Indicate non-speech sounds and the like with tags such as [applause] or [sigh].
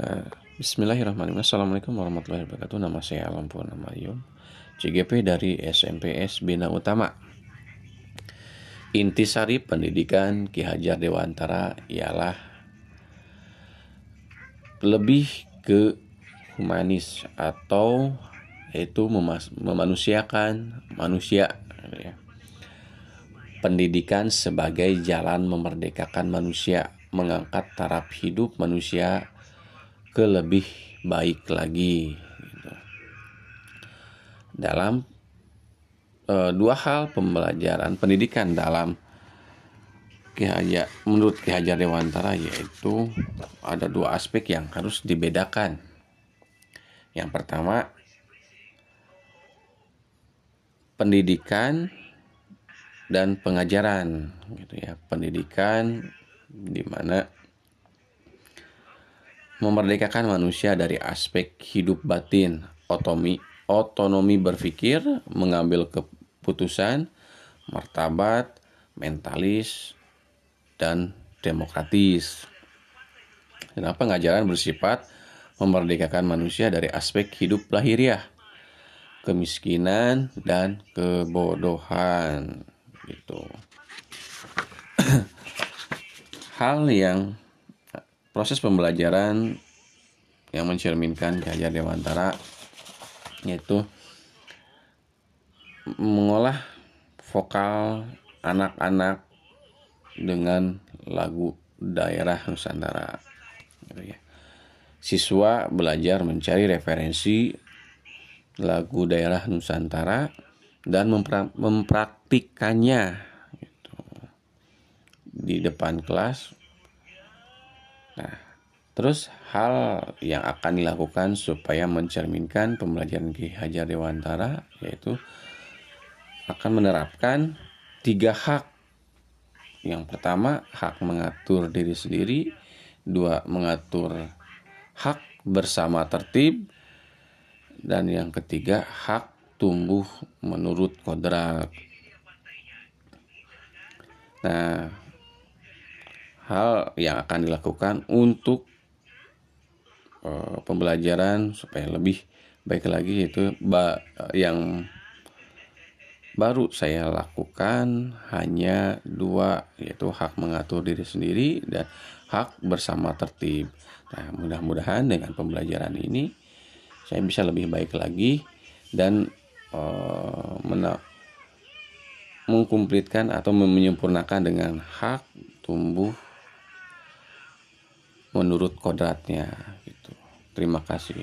Eh, Bismillahirrahmanirrahim. Assalamualaikum warahmatullahi wabarakatuh. Nama saya Alam Purnama Yum, CGP dari SMPS Bina Utama. Intisari pendidikan Ki Hajar Dewantara ialah lebih ke humanis atau yaitu memanusiakan manusia. Ya. Pendidikan sebagai jalan memerdekakan manusia, mengangkat taraf hidup manusia ke lebih baik lagi gitu. dalam e, dua hal pembelajaran pendidikan dalam Ki Hajar, menurut Ki Hajar Dewantara yaitu ada dua aspek yang harus dibedakan yang pertama pendidikan dan pengajaran gitu ya pendidikan di mana memerdekakan manusia dari aspek hidup batin, otomi, otonomi berpikir, mengambil keputusan, martabat, mentalis, dan demokratis. Kenapa pengajaran bersifat memerdekakan manusia dari aspek hidup lahiriah, kemiskinan, dan kebodohan. Gitu. [clears throat] Hal yang proses pembelajaran yang mencerminkan Hajar Dewantara yaitu mengolah vokal anak-anak dengan lagu daerah Nusantara. Gitu ya. Siswa belajar mencari referensi lagu daerah Nusantara dan mempra mempraktikannya gitu. di depan kelas Nah, terus hal yang akan dilakukan supaya mencerminkan pembelajaran Ki Hajar Dewantara yaitu akan menerapkan tiga hak. Yang pertama, hak mengatur diri sendiri. Dua, mengatur hak bersama tertib. Dan yang ketiga, hak tumbuh menurut kodrat. Nah, hal yang akan dilakukan untuk uh, pembelajaran supaya lebih baik lagi yaitu ba yang baru saya lakukan hanya dua yaitu hak mengatur diri sendiri dan hak bersama tertib. Nah, mudah-mudahan dengan pembelajaran ini saya bisa lebih baik lagi dan uh, mengkumplitkan atau menyempurnakan dengan hak tumbuh menurut kodratnya gitu. Terima kasih.